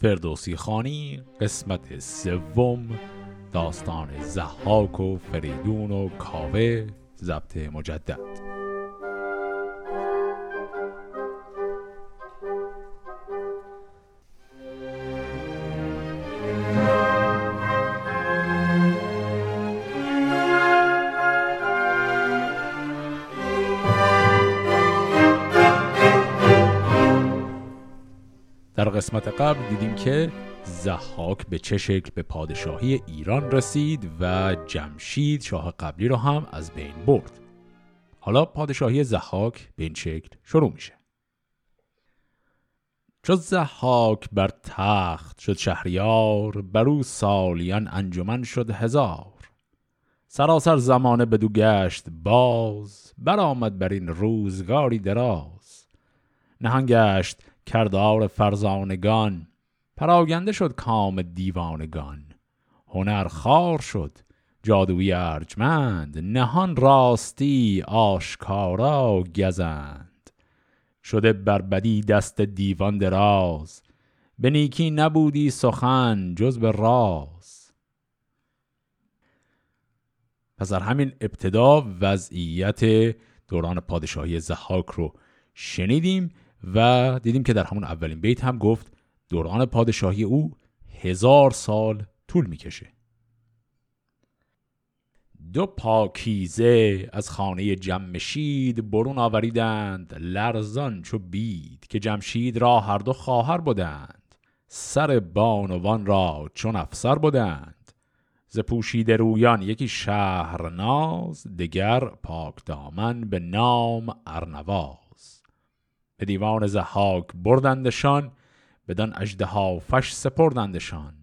فردوسی خانی قسمت سوم داستان زحاک و فریدون و کاوه ضبط مجدد. قسمت قبل دیدیم که زحاک به چه شکل به پادشاهی ایران رسید و جمشید شاه قبلی رو هم از بین برد. حالا پادشاهی زحاک به این شکل شروع میشه. چو زحاک بر تخت شد شهریار بر او سالیان انجمن شد هزار. سراسر زمانه بدو گشت باز برآمد بر این روزگاری دراز. نهان گشت کردار فرزانگان. پراگنده شد کام دیوانگان. هنر خار شد. جادوی ارجمند. نهان راستی آشکارا گزند. شده بربدی دست دیوان دراز. به نیکی نبودی سخن جز به راز. پس در همین ابتدا وضعیت دوران پادشاهی زحاک رو شنیدیم. و دیدیم که در همون اولین بیت هم گفت دوران پادشاهی او هزار سال طول می‌کشه. دو پاکیزه از خانه جمشید برون آوریدند لرزان چو بید که جمشید را هر دو خواهر بودند سر بانوان را چون افسر بودند ز پوشیده رویان یکی شهر ناز دگر پاک دامن به نام ارنواز. به دیوان زحاک بردندشان بدان اجده فش سپردندشان.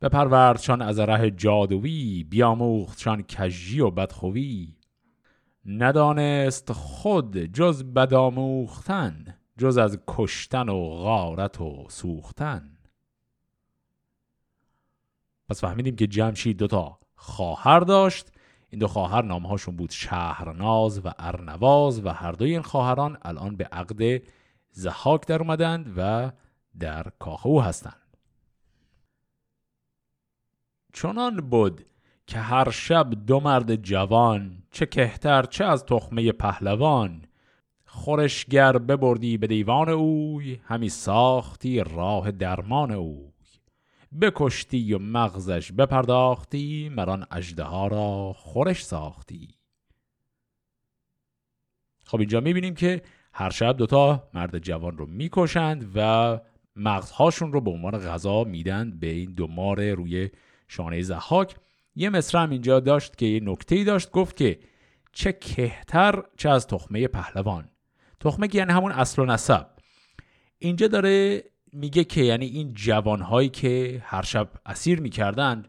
بپروردشان از ره جادویی بیاموختشان کژی و بدخویی ندانست خود جز بدآموختن جز از کشتن و غارت و سوختن. پس فهمیدیم که جمشید دوتا خواهر داشت این دو خواهر نامهاشون بود شهرناز و ارنواز و هر دوی این خواهران الان به عقد زحاک در اومدند و در کاخ او هستند. چنان بود که هر شب دو مرد جوان چه کهتر چه از تخمه پهلوان خورشگر ببردی به دیوان اوی همی ساختی راه درمان او بکشتی و مغزش بپرداختی مران اجده ها را خورش ساختی. خب اینجا می‌بینیم که هر شب دوتا مرد جوان رو می‌کشند و مغزهاشون رو به عنوان غذا میدند به این دو مار روی شانه زحاک یه مصر هم اینجا داشت که یه نکته داشت گفت که چه کهتر چه از تخمه پهلوان. تخمه یعنی همون اصل و نسب. اینجا داره میگه که یعنی این جوانهایی که هر شب اسیر می‌کردند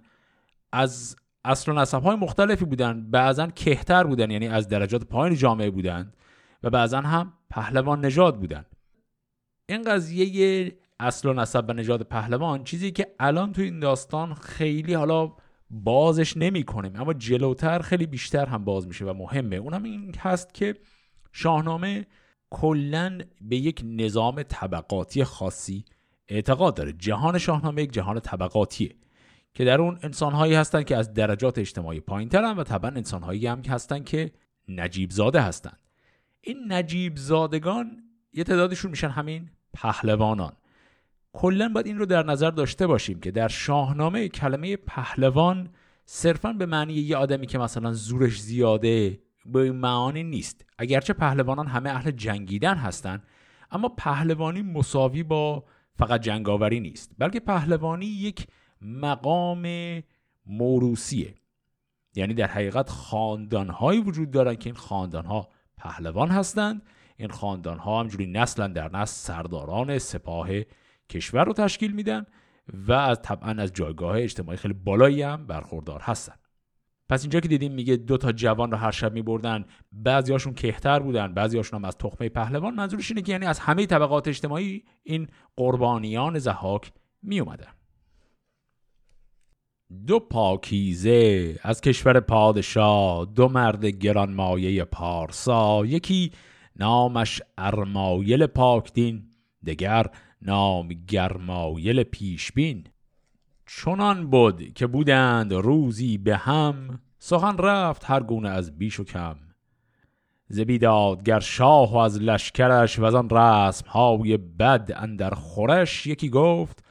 از اصل و نسب های مختلفی بودند. بعضا کهتر بودن یعنی از درجات پایین جامعه بودند و بعضا هم پهلوان نژاد بودند. این قضیه اصل و نسب و نژاد پهلوان چیزی که الان تو این داستان خیلی حالا بازش نمی کنیم اما جلوتر خیلی بیشتر هم باز میشه و مهمه. اونم این هست که شاهنامه کلا به یک نظام طبقاتی خاصی اعتقاد داره. جهان شاهنامه یک جهان طبقاتیه که در اون انسانهایی هستند که از درجات اجتماعی پایین ترن و طبعا انسانهایی هم که هستن که نجیب زاده هستند این نجیب زادگان یه تعدادشون میشن همین پهلوانان. کلا باید این رو در نظر داشته باشیم که در شاهنامه کلمه پهلوان صرفا به معنی یه آدمی که مثلا زورش زیاده به این معانی نیست. اگرچه پهلوانان همه اهل جنگیدن هستند اما پهلوانی مساوی با فقط جنگاوری نیست بلکه پهلوانی یک مقام موروسیه یعنی در حقیقت خاندانهایی وجود دارن که این خاندانها پهلوان هستند. این خاندانها همجوری نسلا در نسل سرداران سپاه کشور رو تشکیل میدن و از طبعا از جایگاه اجتماعی خیلی بالایی هم برخوردار هستن. پس اینجا که دیدیم میگه دو تا جوان رو هر شب میبردن بعضیاشون کهتر بودن بعضیاشون هم از تخمه پهلوان منظورش اینه که یعنی از همه طبقات اجتماعی این قربانیان زحاک می اومدن. دو پاکیزه از کشور پادشاه دو مرد گرانمایه پارسا یکی نامش ارمایل پاکدین دگر نام گرمایل پیشبین چنان بود که بودند روزی به هم سخن رفت هر گونه از بیش و کم. گر شاه و از لشکرش و از آن رسم های بد اندر خورش یکی گفت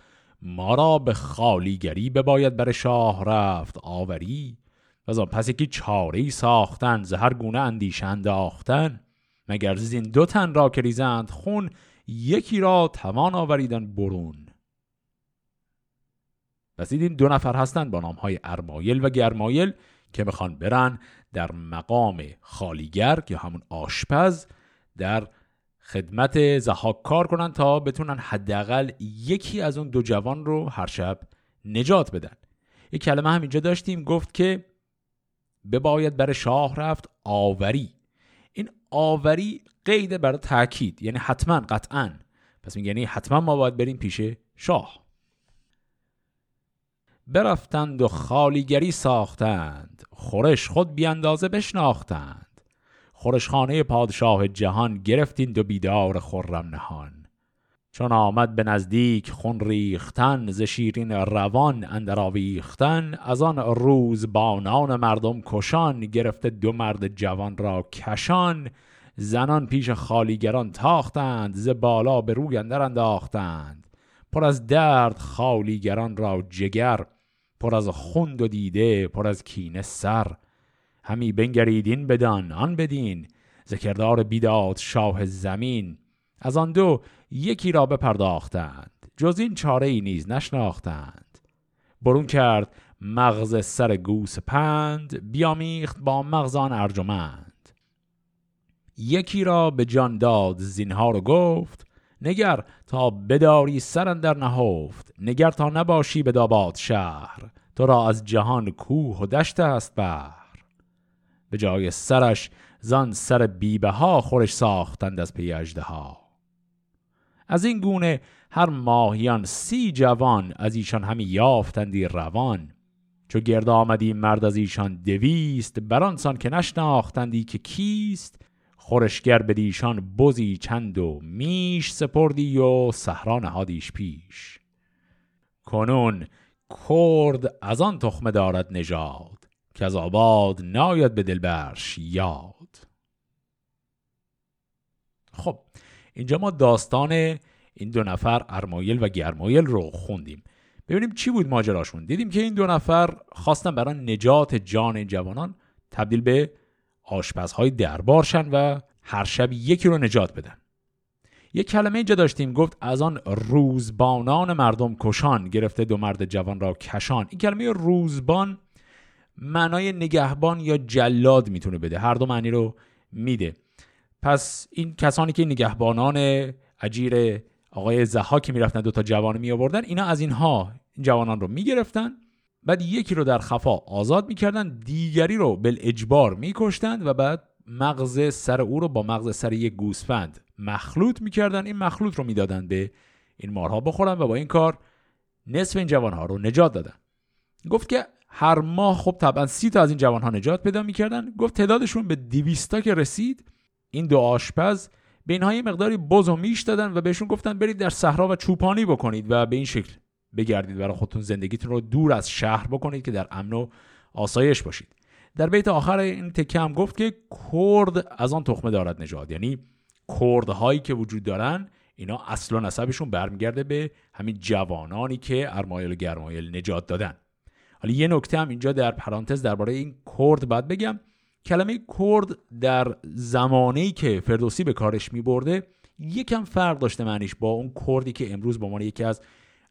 ما را به خالیگری بباید بر شاه رفت آوری. و از آن پس یکی چاره ساختن ز هر گونه اندیشه انداختن. مگر زین دو تن را که ریزند خون یکی را توان آوریدن برون. این دو نفر هستند با نام های ارمایل و گرمایل که می‌خوان برن در مقام خالیگر یا همون آشپز در خدمت زحاک کار کنن تا بتونن حداقل یکی از اون دو جوان رو هر شب نجات بدن. یک کلمه هم اینجا داشتیم گفت که بباید بر شاه رفت آوری. این آوری قیده برای تاکید یعنی حتما قطعا. پس میگه یعنی حتما ما باید بریم پیش شاه. برفتند و خالیگری ساختند. خورش خود بیاندازه بشناختند. خورشخانه پادشاه جهان گرفتین دو بیدار خرم نهان. چون آمد به نزدیک خون ریختن ز شیرین روان اندر آویختن از آن روز بانان مردم کشان گرفته دو مرد جوان را کشان. زنان پیش خالیگران تاختند ز بالا به روی اندر انداختند. پر از درد خالیگران را جگر پر از خوند و دیده پر از کینه سر. همی بنگریدین بدان آن بدین. ذکردار بیداد شاه زمین. از آن دو یکی را بپرداختند. جز این چاره ای نیز نشناختند. برون کرد مغز سر گوس پند بیامیخت با مغزان ارجمند. یکی را به جان داد زینها رو گفت نگر تا بداری سرن در نهفت نگر تا نباشی به داباد شهر. تو را از جهان کوه و دشت است بر به جای سرش زان سر بیبه ها خورش ساختند از پی ها از این گونه هر ماهیان سی جوان از ایشان همی یافتندی روان. چو گرد آمدی مرد از ایشان دویست برانسان که نشناختندی که کیست خورشگر بدیشان بزی چند و میش سپردی و صحرا نهادیش پیش. کنون کرد از آن تخمه دارد نژاد که از آباد ناید به دلبرش یاد. خب اینجا ما داستان این دو نفر ارمایل و گرمایل رو خوندیم. ببینیم چی بود ماجراشون. دیدیم که این دو نفر خواستن برای نجات جان جوانان تبدیل به آشپزهای دربار شن و هر شب یکی رو نجات بدن. یک کلمه اینجا داشتیم گفت از آن روزبانان مردم کشان گرفته دو مرد جوان را کشان. این کلمه روزبان معنای نگهبان یا جلاد می‌تونه بده هر دو معنی رو میده. پس این کسانی که نگهبانان اجیر آقای زها که می‌رفتن دو تا جوان می آوردن اینا از اینها این جوانان رو می‌گرفتن. بعد یکی رو در خفا آزاد می‌کردن دیگری رو بل اجبار میکشتند و بعد مغز سر او رو با مغز سر یک گوسفند مخلوط می‌کردن. این مخلوط رو می‌دادن به این مارها بخورن و با این کار نصف این جوانها رو نجات دادن. گفت که هر ماه خب طبعا سی تا از این جوانها نجات پیدا می‌کردن. گفت تعدادشون به دیویستا که رسید. این دو آشپز به اینها یه مقداری بز و میش دادن و بهشون گفتن برید در صحرا و چوپانی بکنید و به این شکل بگردید برای خودتون زندگیتون رو دور از شهر بکنید که در امن و آسایش باشید. در بیت آخر این تکه هم گفت که کرد از آن تخمه دارد نژاد یعنی کردهایی که وجود دارن اینا اصل و نسبشون برمیگرده به همین جوانانی که ارمایل و گرمایل نجات دادن. حالا یه نکته هم اینجا در پرانتز درباره این کرد باید بگم. کلمه کرد در زمانی که فردوسی به کارش می برده یکم فرق داشته معنیش با اون کردی که امروز به عنوان یکی از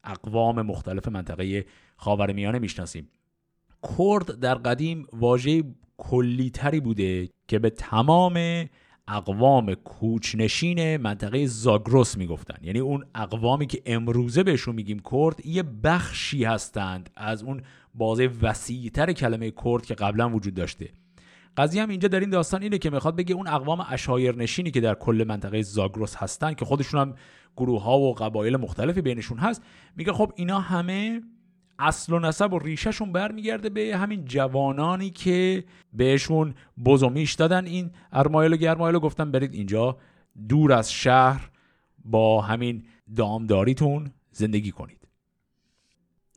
اقوام مختلف منطقه خاورمیانه می‌شناسیم. کرد در قدیم واژه کلیتری بوده که به تمام اقوام کوچنشین منطقه زاگروس می‌گفتن. یعنی اون اقوامی که امروزه بهشون میگیم کرد یه بخشی هستند از اون بازه وسیعتر کلمه کرد که قبلا وجود داشته. قضیه هم اینجا در این داستان اینه که می‌خواد بگه اون اقوام اشایر نشینی که در کل منطقه زاگروس هستن که خودشون هم گروه ها و قبایل مختلفی بینشون هست میگه خب اینا همه اصل و نسب و ریشهشون برمیگرده به همین جوانانی که بهشون بزومیش دادن. این ارمایل و گرمایل و گفتن برید اینجا دور از شهر با همین دامداریتون زندگی کنید.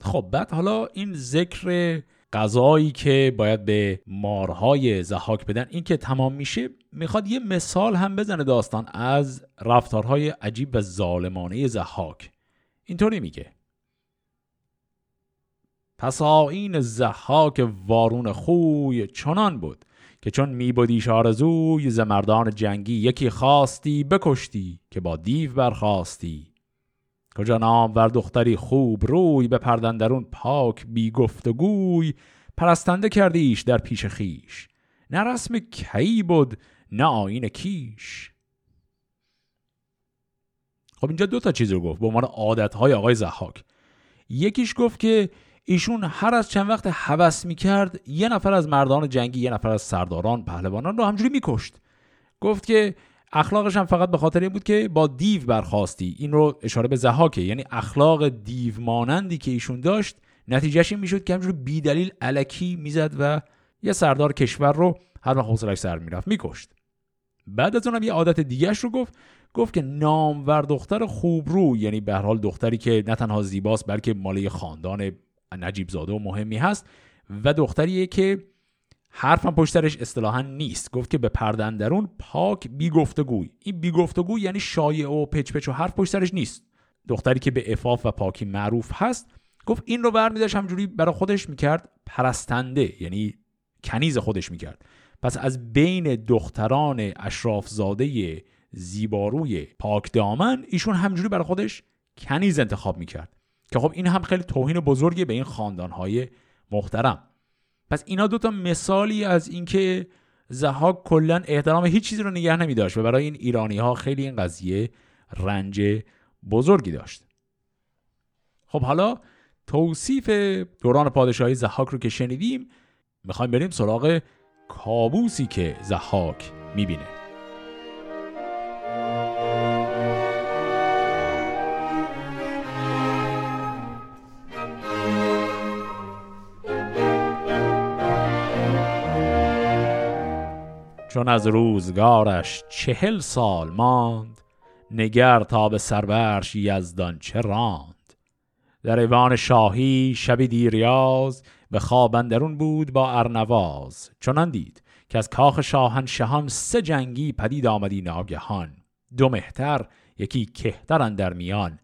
خب بعد حالا این ذکر غذایی که باید به مارهای زحاک بدن. این که تمام میشه می‌خواد یه مثال هم بزنه داستان از رفتارهای عجیب و ظالمانه زحاک. اینطوری میگه. پس این زحاک وارون خوی چنان بود که چون میبودیش آرزوی ز مردان جنگی یکی خواستی بکشتی که با دیو برخواستی. کجا نام ور دختری خوب روی به پردندرون پاک بی گفتگوی پرستنده کردیش در پیش خیش نه رسم کی بود نه آین کیش. خب اینجا دو تا چیز رو گفت به عنوان عادتهای آقای زحاک یکیش گفت که ایشون هر از چند وقت هوس می‌کرد یه نفر از مردان جنگی یه نفر از سرداران پهلوانان رو همجوری میکشت. گفت که اخلاقش هم فقط به خاطر این بود که با دیو برخواستی. این رو اشاره به زهاکه یعنی اخلاق دیو مانندی که ایشون داشت نتیجهش این می‌شد که همجور بیدلیل علکی می‌زد و یه سردار کشور رو هر وقت حوصلش سر می‌رفت میکشت. بعد از اونم یه عادت دیگهش رو گفت گفت که نامور دختر خوبرو یعنی به حال دختری که نه تنها زیباست بلکه مال خاندان نجیب زاده و مهمی هست و دختریه که حرفم پشترش اصطلاحا نیست. گفت که به پردندرون پاک بی گفتگوی این بی گفتگوی یعنی شایع و پچ پچ و حرف پشترش نیست. دختری که به افاف و پاکی معروف هست گفت این رو برمیداشت همجوری برای خودش می‌کرد پرستنده یعنی کنیز خودش می‌کرد. پس از بین دختران اشراف زاده زیباروی پاک دامن ایشون همجوری برای خودش کنیز انتخاب می‌کرد. که خب این هم خیلی توهین بزرگی به این خاندانهای محترم. پس اینا دوتا مثالی از اینکه زهاک کلا احترام هیچ چیزی رو نگه نمی داشت و برای این ایرانی ها خیلی این قضیه رنج بزرگی داشت. خب حالا توصیف دوران پادشاهی زحاک رو که شنیدیم می‌خوایم بریم سراغ کابوسی که زحاک می‌بینه. چون از روزگارش چهل سال ماند نگر تا به سرورش یزدان چه راند. در ایوان شاهی شبی دیریاز به خوابندرون بود با ارنواز. چنان دید که از کاخ شاهن شهان سه جنگی پدید آمدی ناگهان دو مهتر یکی کهتر در میان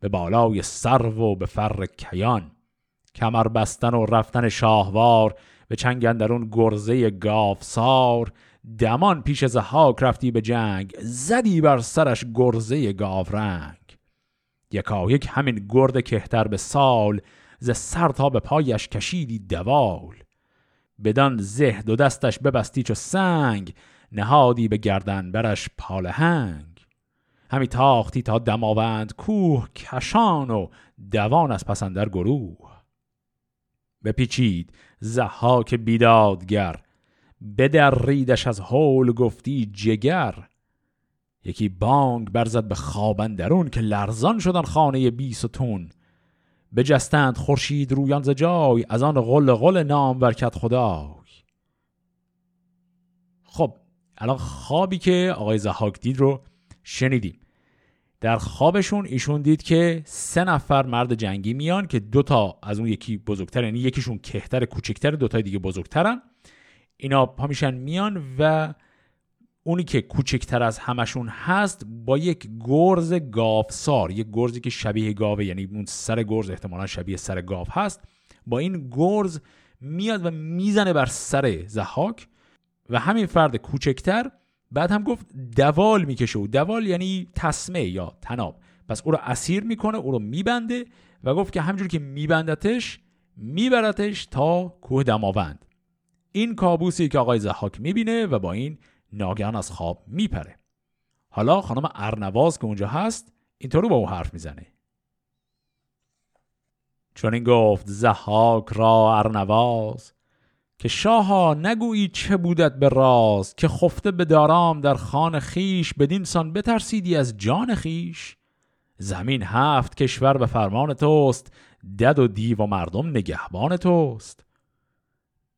به بالای سرو و به فر کیان. کمر بستن و رفتن شاهوار به چنگندرون گرزه گافسار دمان پیش زهاک رفتی به جنگ زدی بر سرش گرزه گاورنگ. یکا یک همین گرد کهتر به سال ز سر تا به پایش کشیدی دوال. بدان زه دو دستش ببستی چو سنگ نهادی به گردن برش پالهنگ همی تاختی تا دماوند کوه کشان و دوان از پسندر گروه. بپیچید زحاک بیدادگر ریدش از هول گفتی جگر. یکی بانگ برزد به خوابندرون که لرزان شدن خانه بیس و تون. بجستند خورشید رویان ز جای از آن غل غل نام برکت خدای. خب الان خوابی که آقای زهاک دید رو شنیدیم. در خوابشون ایشون دید که سه نفر مرد جنگی میان که دوتا از اون یکی بزرگتر یعنی یکیشون کهتر کوچکتر دوتای دیگه بزرگترن. اینا پا میشن میان و اونی که کوچکتر از همشون هست با یک گرز گاوسار یک گرزی که شبیه گاوه یعنی اون سر گرز احتمالا شبیه سر گاو هست با این گرز میاد و می‌زنه بر سر زحاک و همین فرد کوچکتر بعد هم گفت دوال می‌کشه و دوال یعنی تسمه یا تناب. پس او رو اسیر می‌کنه او رو میبنده و گفت که همجور که میبندتش میبرتش تا کوه دماوند. این کابوسی که آقای زحاک می‌بینه و با این ناگهان از خواب میپره. حالا خانم ارنواز که اونجا هست اینطور با او حرف می‌زنه. چون این گفت زحاک را ارنواز که شاها نگویی چه بودت به راز که خفته به دارام در خان خیش بدین سان بترسیدی از جان خیش. زمین هفت کشور به فرمان توست دد و دیو و مردم نگهبان توست.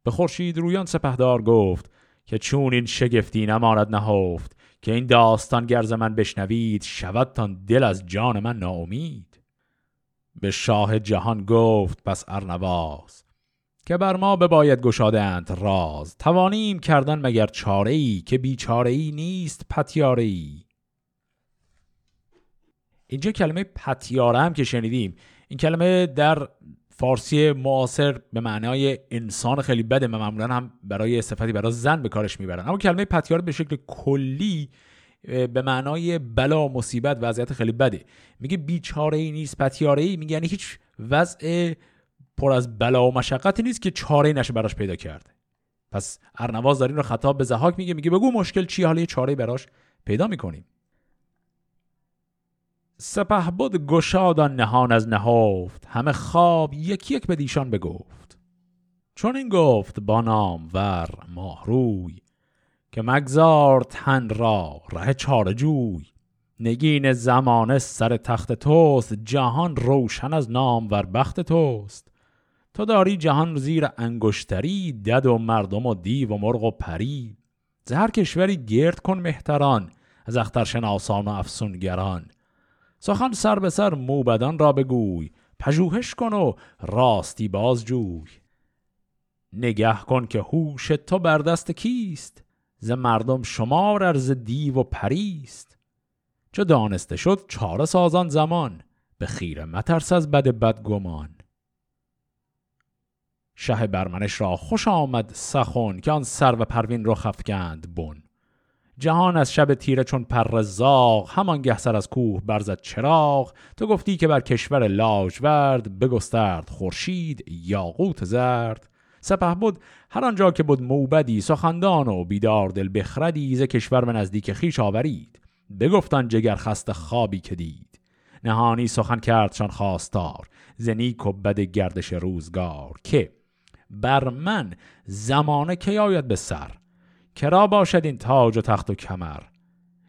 به خورشید رویان سپهدار گفت که چون این شگفتی نماند نهفت که این داستان گرز من بشنوید شودتان دل از جان من ناامید. به شاه جهان گفت پس ارنواز که بر ما بباید گشادند راز توانیم کردن مگر چاره ای که بیچاره ای نیست پتیاره ای اینجا کلمه پتیاره هم که شنیدیم این کلمه در فارسی معاصر به معنای انسان خیلی بده و معمولا هم برای صفتی برای زن به کارش می‌برن. اما کلمه پتیاره به شکل کلی به معنای بلا مصیبت وضعیت خیلی بده. میگه بیچاره ای نیست پتیاره ای میگه یعنی هیچ وضع پر از بلا و مشقتی نیست که چاره نشه براش پیدا کرده. پس ارنواز دارین رو خطاب به زهاک میگه میگه بگو مشکل چی؟ حالا یه چاره براش پیدا می‌کنیم. سپه بود گشادان نهان از نهافت همه خواب یکی یک به دیشان بگفت. چون این گفت با نام ور ماهروی که مگذار تن را ره چار جوی. نگین زمانه سر تخت توست جهان روشن از نام ور بخت توست. تو داری جهان زیر انگشتری دد و مردم و دیو و مرغ و پری. زهر کشوری گرد کن مهتران از اخترشناسان و افسونگران. سخن سر به سر موبدان را بگوی پژوهش کن و راستی باز جوی نگه کن که هوش تو بر دست کیست ز مردم شمار ارز دیو و پریست. چه دانسته شد چاره سازان زمان به خیره مترس از بد بد گمان شه برمنش را خوش آمد سخن که آن سر و پروین رو خفکند بن. جهان از شب تیره چون پر زاغ همان گه سر از کوه برزد چراغ. تو گفتی که بر کشور لاجورد بگسترد خورشید یاقوت زرد. سپه بود هر آنجا که بود موبدی سخندان و بیدار دل بخردی ز کشور به نزدیک خیش آورید. بگفتان جگر خست خوابی که دید. نهانی سخن کردشان خواستار زنیک و بد گردش روزگار. که بر من زمانه که آید به سر؟ کرا باشد این تاج و تخت و کمر؟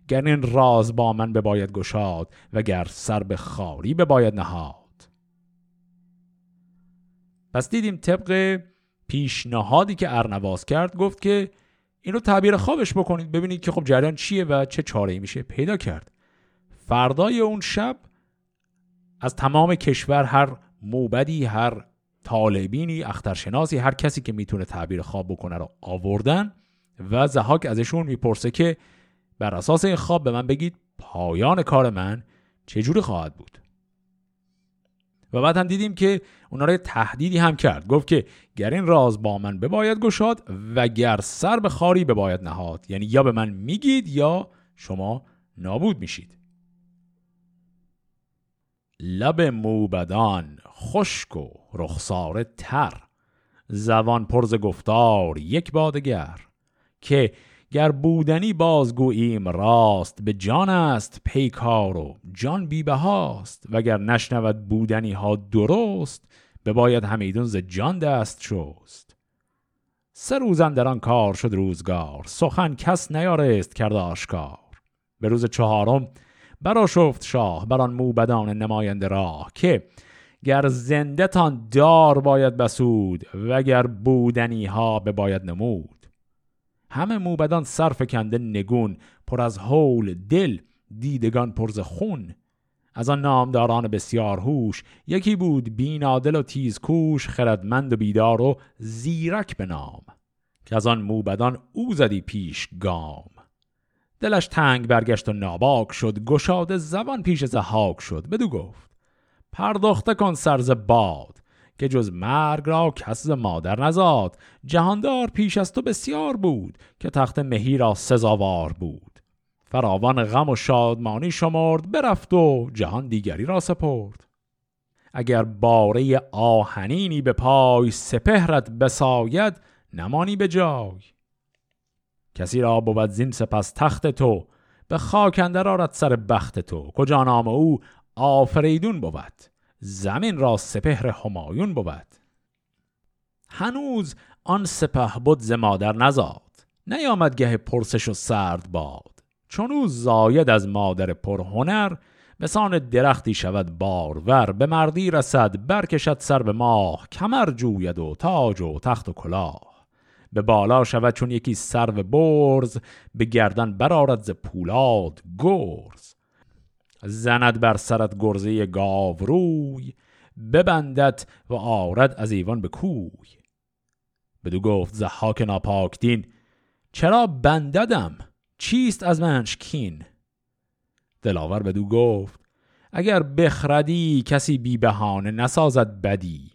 گر این راز با من باید گشاد و گر سر به خاری باید نهاد. پس دیدیم طبق پیشنهادی که ارنواز کرد گفت که این رو تعبیر خوابش بکنید ببینید که خب جریان چیه و چه چاره میشه پیدا کرد. فردای اون شب از تمام کشور هر موبدی هر طالبینی اخترشناسی هر کسی که می‌تونه تعبیر خواب بکنه رو آوردن و زهاک ازشون می‌پرسه که بر اساس این خواب به من بگید پایان کار من چجوری خواهد بود. و بعد هم دیدیم که اونا رو تهدیدی هم کرد. گفت که گر این راز با من بباید گشاد و گر سر به خاری بباید نهاد. یعنی یا به من میگید یا شما نابود میشید. لب موبدان خشک و رخسار تر. زبان پرز گفتار یک بادگر که گر بودنی بازگوییم راست به جان است پیکار و جان بیبه هاست وگر نشنود بودنی ها درست به باید همیدون ز جان دست شست. سه روزن در کار شد روزگار سخن کس نیارست کرد آشکار. به روز چهارم برا شفت شاه بر آن موبدان نماینده راه که گر زنده تان دار باید بسود وگر بودنی ها به باید نمود. همه موبدان صرف کنده نگون پر از حول دل دیدگان پرز خون. از آن نامداران بسیار هوش یکی بود بینادل و تیزکوش خردمند و بیدار و زیرک به نام که از آن موبدان او زدی پیش گام. دلش تنگ برگشت و ناباک شد گشاده زبان پیش زهاک شد. بدو گفت پرداخته کن سرز باد. که جز مرگ را کس مادر نزاد. جهاندار پیش از تو بسیار بود که تخت مهی را سزاوار بود. فراوان غم و شادمانی شمرد برفت و جهان دیگری را سپرد. اگر باره آهنینی به پای سپهرت بساید نمانی به جای. کسی را بود زین سپس تخت تو به خاک اندر آرد سر بخت تو. کجا نام او؟ آفریدون بود. زمین را سپهر همایون بود. هنوز آن سپه بود ز مادر نزاد. نیامد گه پرسش و سرد باد. چون او زاید از مادر پرهنر بسان درختی شود بارور. به مردی رسد برکشد سر به ماه. کمر جوید و تاج و تخت و کلاه. به بالا شود چون یکی سرو برز به گردن برارد ز پولاد گرز. زند بر سرت گرزه گاو روی ببندت و آرد از ایوان به کوی. بدو گفت زحاک ناپاک دین چرا بنددم؟ چیست از منش کین دلاور بدو گفت اگر بخردی کسی بی بهانه نسازد بدی.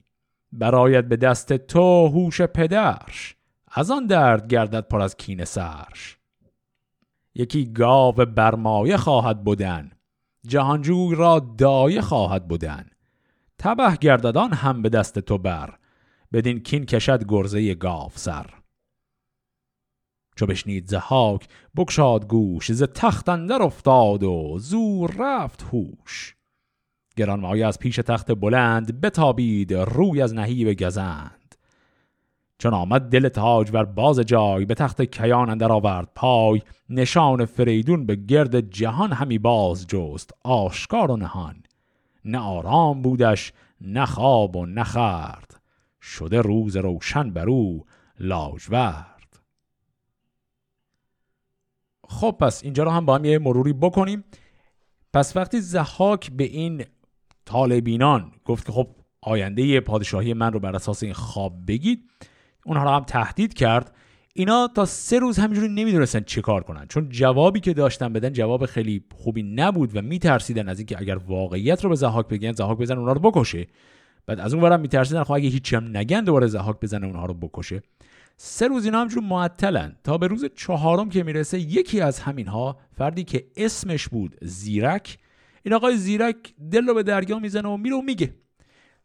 برایت به دست تو هوش پدرش از آن درد گردد پر از کین سرش. یکی گاو برمایه خواهد بودن جهانجوی را دایه خواهد بودن. تبه گرددان هم به دست تو بر. بدین کین کشد گرزه گاو سر. چو بشنید زهاک بکشاد گوش. ز تخت اندر افتاد و زور رفت هوش. گرانمایه از پیش تخت بلند بتابید روی از نهیب گزند. چون آمد دل تاج بر باز جای به تخت کیان اندر آورد پای. نشان فریدون به گرد جهان همی باز جست آشکار و نهان. نه آرام بودش نه خواب و نه خرد. شده روز روشن بر او لاجورد. خب پس اینجا رو هم با هم یه مروری بکنیم. پس وقتی زحاک به این طالبینان گفت که خب آینده پادشاهی من رو بر اساس این خواب بگید اونها رو هم تهدید کرد. اینا تا سه روز همینجوری نمی‌دونستن چه کار کنن. چون جوابی که داشتن بدن جواب خیلی خوبی نبود و میترسیدن از اینکه اگر واقعیت رو به زحاک بگن زحاک بزن اونا رو بکشه. بعد از اون ورم میترسیدن خب اگه هیچی هم نگن دوباره زحاک بزنه اونها رو بکشه. سه روز اینا همجور معطلن. تا به روز چهارم که می‌رسه یکی از همینها فردی که اسمش بود زیرک این آقای زیرک دل رو به دریا می‌زنه و میره و میگه.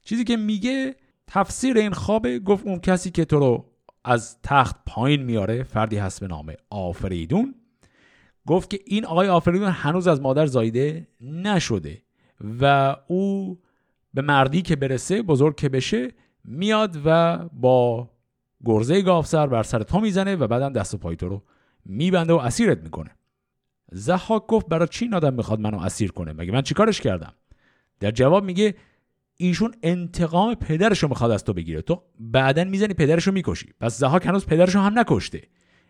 چیزی که میگه تفسیر این خوابه گفت اون کسی که تو رو از تخت پایین میاره فردی هست به نام آفریدون گفت که این آقای آفریدون هنوز از مادر زایده نشده و او به مردی که برسه بزرگ که بشه میاد و با گرزه گافسر بر سر تو می‌زنه و بعدم دست و پای تو رو میبنده و اسیرت می‌کنه. زحاک گفت برای چی آدم می‌خواد منو اسیر کنه؟ مگه من چیکارش کردم؟ در جواب میگه ایشون انتقام پدرش رو می‌خواد از تو بگیره. تو بعدا می‌زنی پدرش رو می‌کشی. پس زحاک هنوز پدرش رو هم نکشته.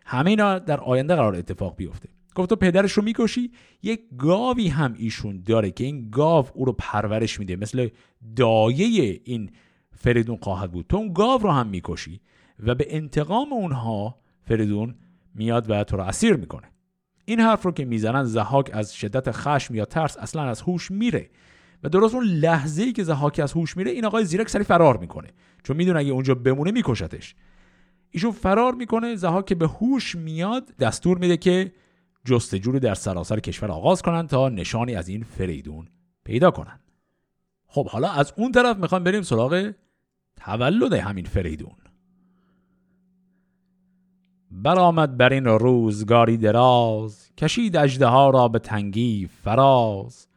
همه اینا در آینده قرار اتفاق بیفته. گفت تو پدرش رو می‌کشی یک گاوی هم ایشون داره که این گاو او رو پرورش میده. مثل دایه این فریدون خواهد بود. تو اون گاو رو هم می‌کشی و به انتقام اونها فریدون میاد و تو رو اسیر می‌کنه. این حرف رو که می‌زنن زهاک از شدت خشم یا ترس اصلا از هوش میره. و درست اون لحظه ای که زهاک از هوش میره این آقای زیرک سری فرار می‌کنه. چون می‌دونه اگه اونجا بمونه میکشتش. ایشون فرار می‌کنه زهاک به هوش میاد دستور میده که جستجو در سراسر کشور آغاز کنن تا نشانی از این فریدون پیدا کنن. خب حالا از اون طرف می‌خوام بریم سراغ تولد همین فریدون. برآمد بر این روزگاری دراز کشید اجده ها را به تنگی فراز.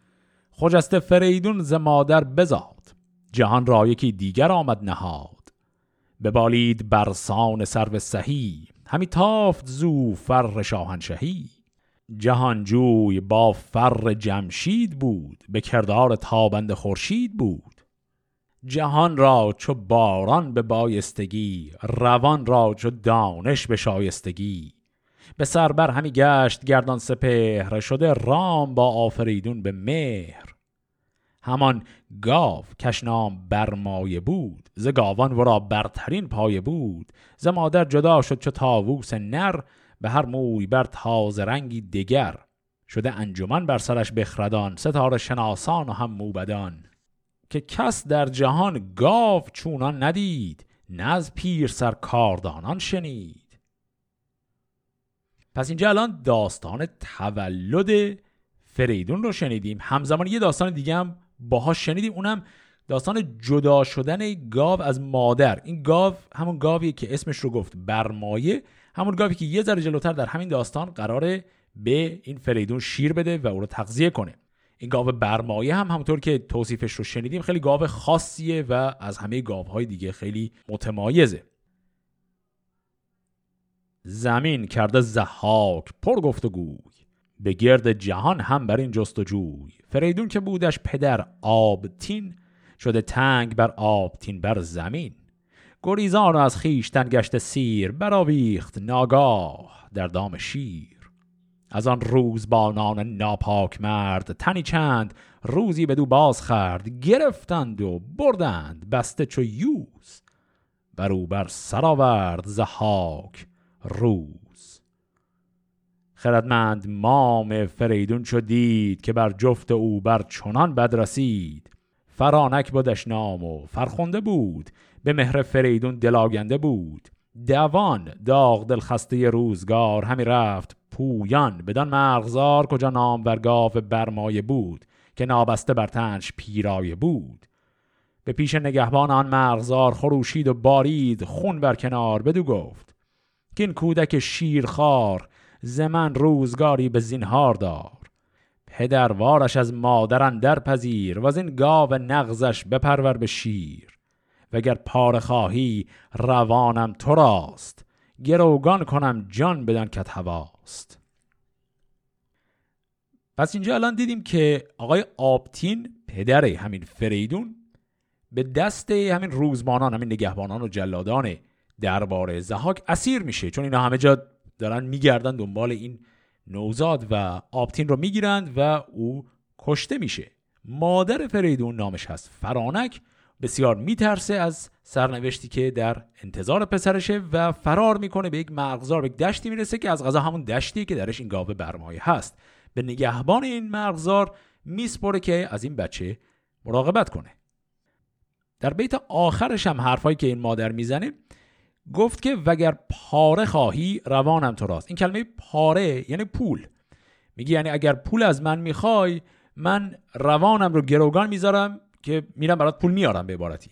خجسته فریدون ز مادر بزاد. جهان را یکی دیگر آمد نهاد. ببالید برسان سرو سهی همی تافت زو فر شاهنشهی. جهانجوی با فر جمشید بود به کردار تابند خورشید بود. جهان را چو باران به بایستگی روان را چو دانش به شایستگی. به سربر همی گشت گردان سپهر شده رام با آفریدون به مهر. همان گاو کشنام برمایه بود ز گاوان ورا برترین پایه بود. ز مادر جدا شد چو تاووس نر به هر موی بر تاز رنگی دگر. شده انجمن بر سرش بخردان ستاره شناسان و هم موبدان. که کس در جهان گاو چونان ندید نه از پیر سر کاردانان شنید. پس اینجا الان داستان تولد فریدون رو شنیدیم. همزمان یه داستان دیگه هم باهاش شنیدیم. اونم داستان جدا شدن گاو از مادر. این گاو همون گاویه که اسمش رو گفت برمایه. همون گاوی که یه ذره جلوتر در همین داستان قراره به این فریدون شیر بده و او رو تغذیه کنه. این گاو برمایه هم همونطور که توصیفش رو شنیدیم خیلی گاو خاصیه و از همه گاوهای دیگه خیلی متمایزه. زمین کرده زحاک پر گفت و گوی به گرد جهان هم بر این جستجوی. فریدون که بودش پدر آبتین شده تنگ بر آبتین بر زمین. گریزان از خیشتن گشت سیر براویخت ناگاه در دام شیر. از آن روز بانان ناپاک مرد تنی چند روزی به دو باز خرد. گرفتند و بردند بسته چو یوز. برو بر سراورد زهاک روز. خردمند مام فریدون چو دید که بر جفت او بر چنان بد رسید. فرانک بودش نام و فرخنده بود به مهر فریدون دلاگنده بود. دوان داغ دل خسته روزگار همی رفت پویان بدان مرغزار کجا نام برگاف برمایه بود که نابسته بر تنش پیرایه بود. به پیش نگهبان آن مرغزار خروشید و بارید خون بر کنار بدو گفت که این کودک شیرخوار زمن روزگاری به زینهار دار. پدروارش از مادرن در پذیر و از این گاو نغزش بپرور به شیر. وگر پار خواهی روانم تو راست. گروگان کنم جان بدن کت هواست. پس اینجا الان دیدیم که آقای آبتین پدر همین فریدون به دست همین روزمانان همین نگهبانان و جلادان دربار زهاک اسیر میشه. چون اینا همه جا دارن میگردن دنبال این نوزاد و آبتین رو می‌گیرند و او کشته میشه. مادر فریدون نامش هست. فرانک بسیار میترسه از سرنوشتی که در انتظار پسرشه و فرار می‌کنه به یک مرغزار به یک دشتی می‌رسه که از غذا همون دشتی که درش این گاوه برمایه هست. به نگهبان این مرغزار میسپره که از این بچه مراقبت کنه. در بیت آخرش هم حرفایی که این مادر می‌زنه گفت که وگر پاره خواهی روانم تو راست. این کلمه پاره یعنی پول. میگه یعنی اگر پول از من می‌خوای من روانم رو گروگان می‌ذارم که میرم برات پول میارم به عبارتی.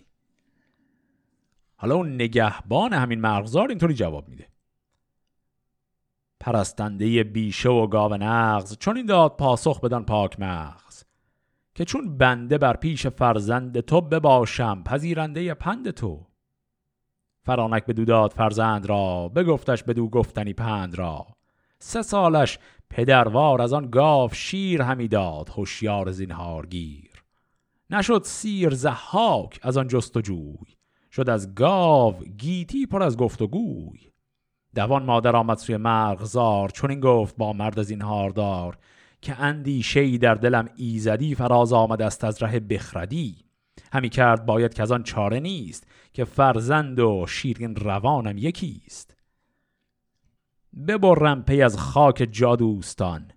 حالا اون نگهبان همین مرغزار اینطوری جواب میده. پرستنده بیشه و گاو نغز چون این داد پاسخ بدن پاک مغز. که چون بنده بر پیش فرزند تو بباشم پذیرنده پند تو. فرانک بدو داد فرزند را بگفتش بدو گفتنی پند را. سه سالش پدروار از آن گاو شیر همی داد هوشیار زینهارگیر نشد سیر زحاک از آن جستجوی شد از گاو گیتی پر از گفتگوی. دوان مادر آمد سوی مرغزار چون این گفت با مرد از این هاردار که اندیشه در دلم ایزدی فراز آمد است از ره بخردی. همی کرد باید که از آن چاره نیست که فرزند و شیرین روانم یکیست. ببرم پی از خاک جادوستان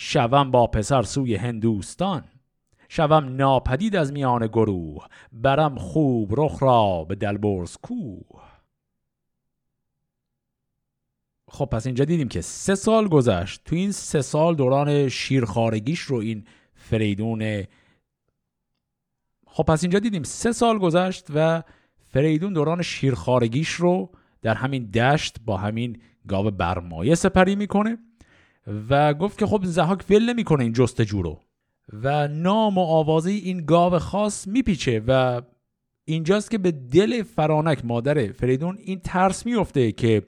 شوم با پسر سوی هندوستان. شوم ناپدید از میان گروه برم خوب رخ را به دلبرز کوه. خب پس اینجا دیدیم که سه سال گذشت. تو این سه سال دوران شیرخارگیش رو این فریدون خب پس اینجا دیدیم سه سال گذشت و فریدون دوران شیرخارگیش رو در همین دشت با همین گاو برمایه سپری می‌کنه و گفت که خب زحاک ول نمی‌کنه این جستجو رو. و نام و آوازه این گاو خاص میپیچه و اینجاست که به دل فرانک مادر فریدون این ترس میفته که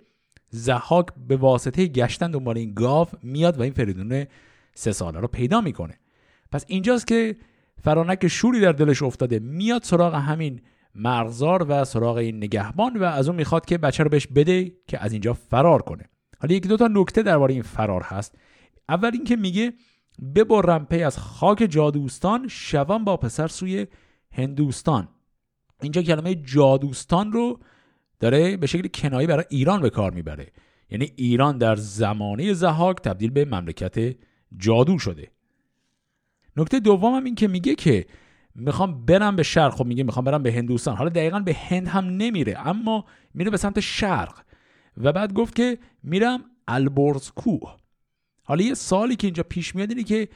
زحاک به واسطه گشتن دنبال این گاو میاد و این فریدون سه ساله رو پیدا می‌کنه. پس اینجاست که فرانک شوری در دلش افتاده. میاد سراغ همین مرغزار و سراغ این نگهبان و از اون می‌خواد که بچه رو بهش بده که از اینجا فرار کنه. حالا یک دو تا نکته درباره این فرار هست. اول اینکه میگه ببرم پی از خاک جادوستان شوم با پسر سوی هندوستان. اینجا کلمه جادوستان رو داره به شکل کنایی برای ایران به کار می‌بره. یعنی ایران در زمانه زهاک تبدیل به مملکت جادو شده. نکته دوم هم این که میگه که می‌خوام برم به شرق. خب میگه می‌خوام برم به هندوستان. حالا دقیقا به هند هم نمیره اما میره به سمت شرق. و بعد گفت که میرم البرز کوه حالا یه سالی که اینجا پیش میاد اینه که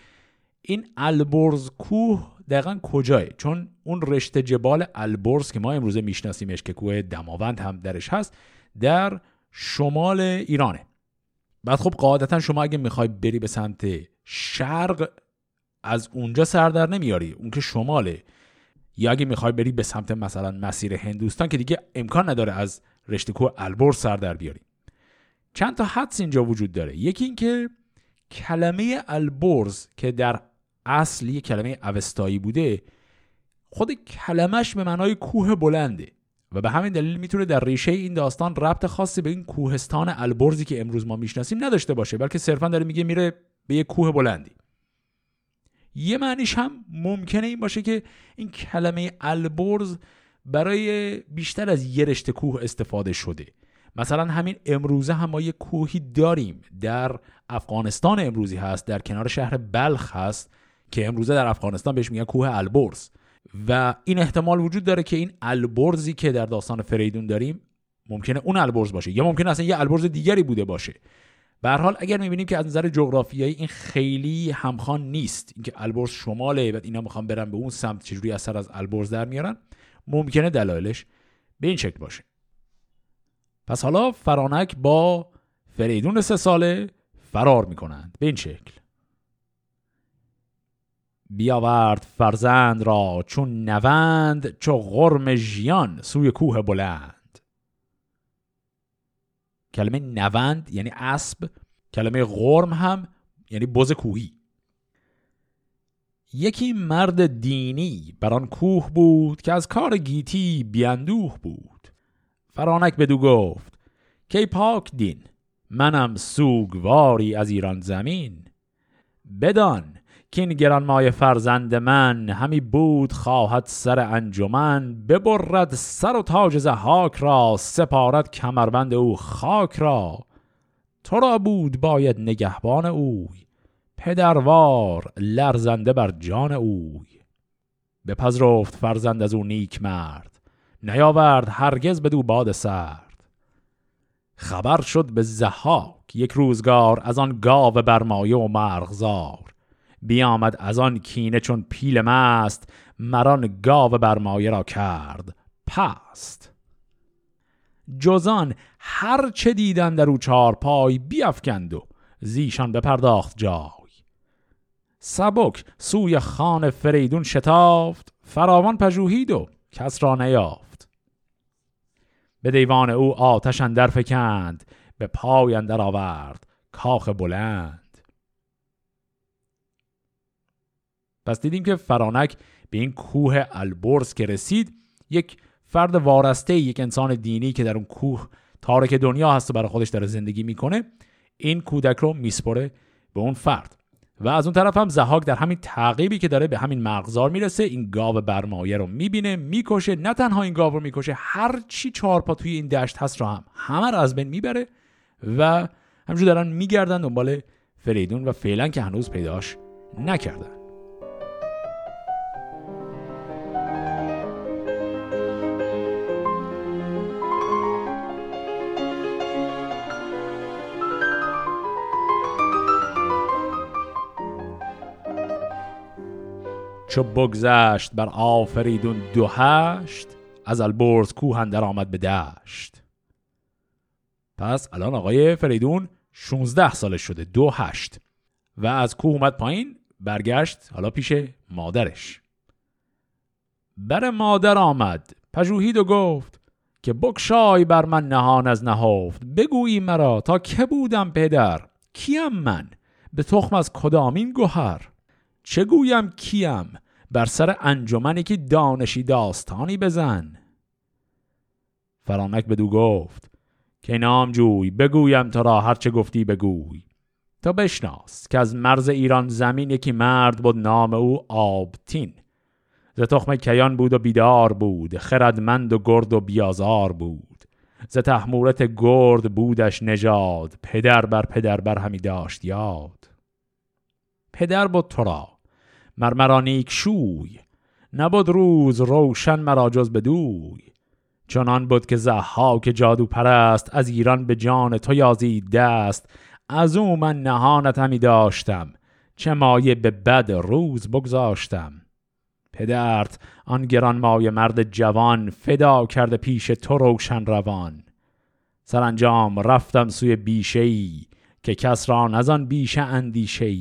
این البرز کوه دقیقا کجاه چون اون رشته جبال البرز که ما امروزه میشناسیمش که کوه دماوند هم درش هست در شمال ایرانه. بعد خب قاعدتا شما اگه می‌خوای بری به سمت شرق از اونجا سر در نمیاری. اون که شماله. یا اگه می‌خوای بری به سمت مثلا مسیر هندوستان که دیگه امکان نداره از رشته کوه البرز سر در بیاری. چند تا حدس اینجا وجود داره. یکی اینکه کلمه البرز که در اصل یه کلمه اوستایی بوده خود کلمش به معنای کوه بلنده و به همین دلیل می‌تونه در ریشه این داستان ربط خاصی به این کوهستان البرزی که امروز ما می‌شناسیم نداشته باشه بلکه صرفا داره میگه میره به یه کوه بلندی. یه معنیش هم ممکنه این باشه که این کلمه البرز برای بیشتر از یه رشته کوه استفاده شده. مثلا همین امروزه هم ما یه کوهی داریم. در افغانستان امروزی هست در کنار شهر بلخ هست که امروزه در افغانستان بهش میگن کوه البرز. و این احتمال وجود داره که این البرزی که در داستان فریدون داریم ممکنه اون البرز باشه. یا ممکنه اصلا یه البرز دیگری بوده باشه. به حال اگر می‌بینیم که از نظر جغرافیایی این خیلی همخوان نیست اینکه البرز شماله و اینا می‌خوان برن به اون سمت چجوری اثر از البرز در میارن ممکنه دلایلش به این شکل باشه. پس حالا فرانک با فریدون سه ساله فرار می‌کنند به این شکل. بیاورد فرزند را چون نوند چو غرم ژیان سوی کوه بلند. کلمه نوند یعنی اسب کلمه غرم هم یعنی بز کوهی. یکی مرد دینی بر آن کوه بود که از کار گیتی بیاندوه بود. فرانک بدو گفت کی پاک دین منم سوگواری از ایران زمین. بدان که این گرانمای فرزند من همی بود خواهد سر انجمن ببرد سر و تاج زحاک را سپارد کمربند او خاک را. تو را بود باید نگهبان اوی پدروار لرزنده بر جان اوی. بپذرفت فرزند از او نیک مرد نیاورد هرگز بدو باد سرد. خبر شد به زحاک یک روزگار از آن گاو برمایه و مرغزار. بیامد از آن کینه چون پیل مست مران گاو برمایه را کرد پست. جزان هر چه دیدن در او چار پای بیافکند و زیشان بپرداخت جای. سبک سوی خان فریدون شتافت فراوان پژوهید و کس را نیافت. به دیوان او آتش اندر فکند به پای اندر آورد کاخ بلند. پس دیدیم که فرانک به این کوه البرز که رسید یک فرد وارسته یک انسان دینی که در اون کوه تارک دنیا هست و برای خودش داره زندگی می‌کنه این کودک رو میسپره به اون فرد. و از اون طرف هم زهاک در همین تعقیبی که داره به همین مغزار می‌رسه این گاو برمایه رو می‌بینه می‌کشه نه تنها این گاو رو می‌کشه هر چی چهار پا توی این دشت هست رو هم همه رو از بین می‌بره و همجور دارن میگردن دنبال فریدون و فعلا که هنوز پیداش نکردن. چو بگذشت بر آفریدون دو هشت از البرز کوه در آمد به دشت. پس الان آقای فریدون 16 ساله شده دو هشت و از کوه اومد پایین برگشت حالا پیش مادرش. بر مادر آمد پژوهید و گفت که بکشای بر من نهان از نهفت. بگویی مرا تا که بودم پدر؟ کیم من؟ به تخم از کدامین گوهر چه گویم کیم؟ بر سر انجمنی که دانشی داستانی بزن. فرانک بدو گفت که نام جوی بگویم تو را هرچه گفتی بگوی. تا بشناس که از مرز ایران زمین یکی مرد بود نام او آبتین. ز تخم کیان بود و بیدار بود خردمند و گرد و بیازار بود. ز تحمورت گرد بودش نژاد پدر بر پدر بر همی داشت یاد. پدر بود تو را مرمرا نیک شوی. نبود روز روشن مرا جز بدوی چنان بود که که جادو پرست از ایران به جان تو یازید دست. از او من نهانت همی داشتم. چه مایه به بد روز بگذاشتم. پدرت آن گران مایه مرد جوان فدا کرده پیش تو روشن روان. سرانجام رفتم سوی بیشه که کس را نزان بیشه اندیشه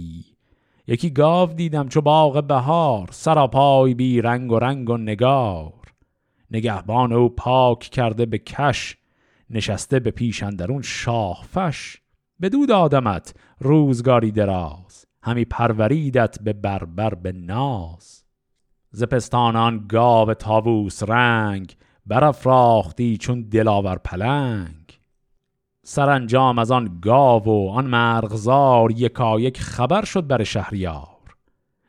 یکی گاو دیدم چو باغ بهار سراپای بی رنگ و رنگ و نگار. نگهبان او پاک کرده به کش نشسته به پیش اندرون شاه فش. بدو دادمت روزگاری دراز همی پروریدت به بربر به ناز. زپستانان گاو تاووس رنگ برافراختی چون دلاور پلنگ. سرانجام از آن گاو و آن مرغزار یکایک خبر شد بر شهریار.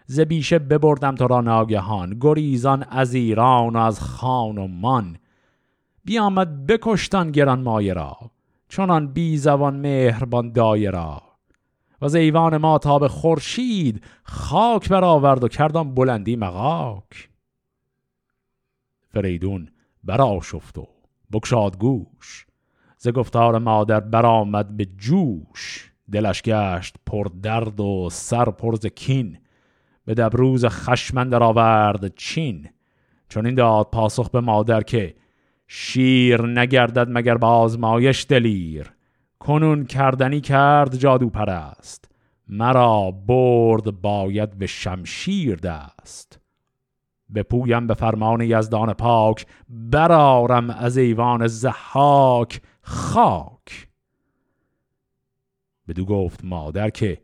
ز بیشه ببردم تو را ناگهان گریزان از ایران و از خان و مان. بیامد بکشتن گران مایه را چونان بی زبان مهربان دایرا و از ایوان ما تا به خورشید خاک برآورد و کردم بلندی مغاک. فریدون برا شفت و بکشاد گوش. ز گفتار مادر برآمد به جوش دلش گشت پر درد و سر پر کین به دبروز خشمند آورد چین چون این داد پاسخ به مادر که شیر نگردد مگر با آزمایش دلیر کنون کردنی کرد جادو پرست مرا برد باید به شمشیر دست بپویم به فرمان یزدان پاک برارم از ایوان زحاک خاک. بدو گفت مادر که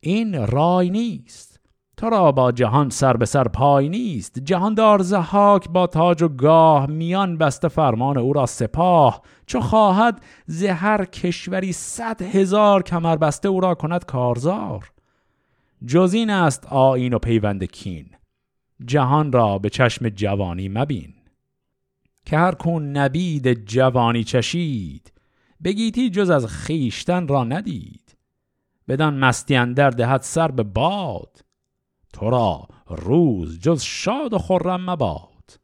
این رای نیست. تو را با جهان سر به سر پای نیست. جهاندار زحاک با تاج و گاه میان بسته فرمان او را سپاه. چو خواهد زهر کشوری صد هزار کمر بسته او را کند کارزار. جز این است آین و پیوند کین. جهان را به چشم جوانی مبین. که هر کون نبید جوانی چشید بگیتی جز از خیشتن را ندید. بدان مستی اندر دهد سر به باد تو را روز جز شاد و خرم مباد.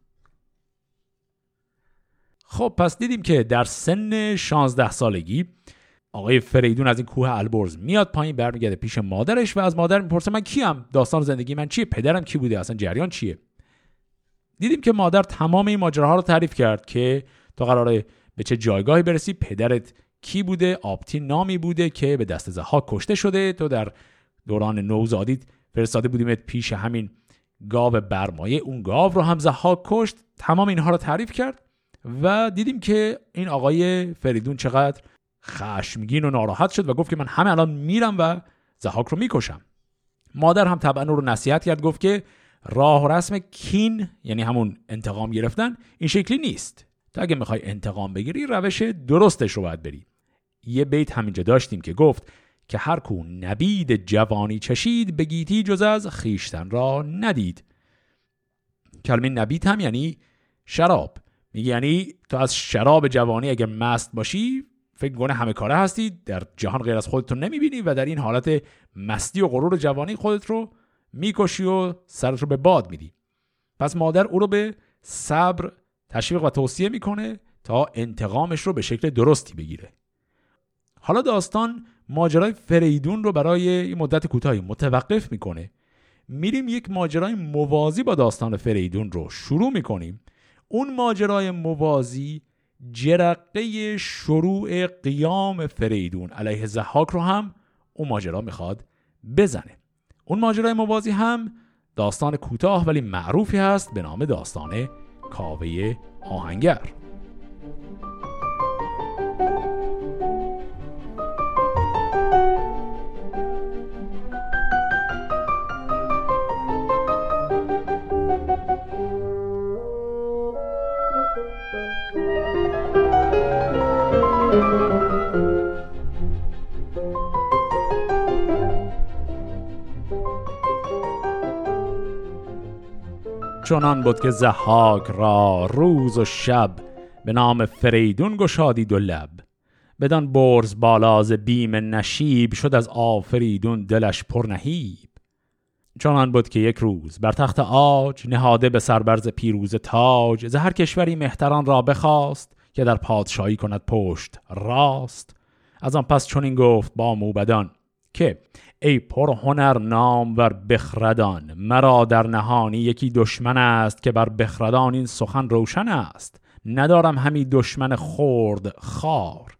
خب پس دیدیم که در سن 16 سالگی آقای فریدون از این کوه البرز میاد پایین برمیگرده پیش مادرش و از مادر می‌پرسه من کیم؟ داستان زندگی من چیه؟ پدرم کی بوده؟ اصلا جریان چیه؟ دیدیم که مادر تمام این ماجراها رو تعریف کرد که تو قراره به چه جایگاهی برسی پدرت کی بوده آبتین نامی بوده که به دست زها کشته شده. تو در دوران نوزادیت فرستاده بودیم پیش همین گاو برمایه. اون گاو رو هم زحاک کشت تمام اینها رو تعریف کرد و دیدیم که این آقای فریدون چقدر خشمگین و ناراحت شد و گفت که من همه الان میرم و زحاک رو می‌کشم. مادر هم طبعا رو نصیحت کرد گفت که راه و رسم کین یعنی همون انتقام گرفتن این شکلی نیست. تو اگه می‌خوای انتقام بگیری روش درستش رو باید بری. یه بیت همینجا داشتیم که گفت که هر کو نبید جوانی چشید بگیتی جز از خیشتن را ندید. کلمه نبید هم یعنی شراب. میگه یعنی تو از شراب جوانی اگر مست باشی فکر کنه همه کاره هستی در جهان غیر از خودت رو نمی‌بینی و در این حالت مستی و غرور جوانی خودت رو می‌کشی و سرت رو به باد میدی. پس مادر او رو به صبر تشویق و توصیه می‌کنه تا انتقامش رو به شکل درستی بگیره. حالا داستان ماجرای فریدون رو برای مدت کوتاهی متوقف می‌کنه. میریم یک ماجرای موازی با داستان فریدون رو شروع می‌کنیم. اون ماجرای موازی جرقه شروع قیام فریدون علیه زحاک رو هم اون ماجرا می‌خواد بزنه. اون ماجرای موازی هم داستان کوتاه ولی معروفی هست به نام داستان کاوه آهنگر. چنان بود که زحاک را روز و شب به نام فریدون گشادید و لب. بدان برز بالاز بیم نشیب شد از آفریدون دلش پر نهیب. چنان بود که یک روز بر تخت آج نهاده به سربرز پیروز تاج ز هر کشوری مهتران را بخواست که در پادشاهی کند پشت راست. از آن پس چنین گفت با موبدان که ای پر هنر نام ور بخردان مرا در نهانی یکی دشمن است که بر بخردان این سخن روشن است. ندارم همی دشمن خورد خار.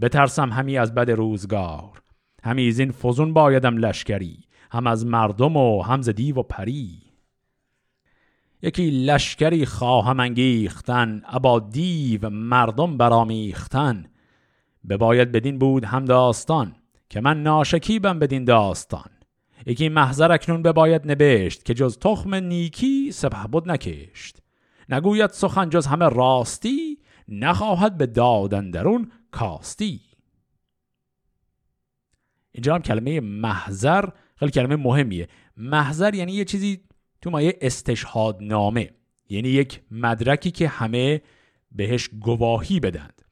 بترسم همی از بد روزگار. همی از این فزون بایدم لشکری هم از مردم و هم ز دیو و پری. یکی لشکری خواهم انگیختن ابا دیو مردم برامیختن بباید بدین بود هم داستان. که من ناشکیبم بدین داستان. یکی محضر اکنون بباید نبشت که جز تخم نیکی سپه بود نکشت. نگوید سخن جز همه راستی نخواهد به دادن درون کاستی. اینجا هم کلمه محضر خیلی کلمه مهمیه. محضر یعنی یه چیزی تو مایه استشهاد نامه یعنی یک مدرکی که همه بهش گواهی بدند.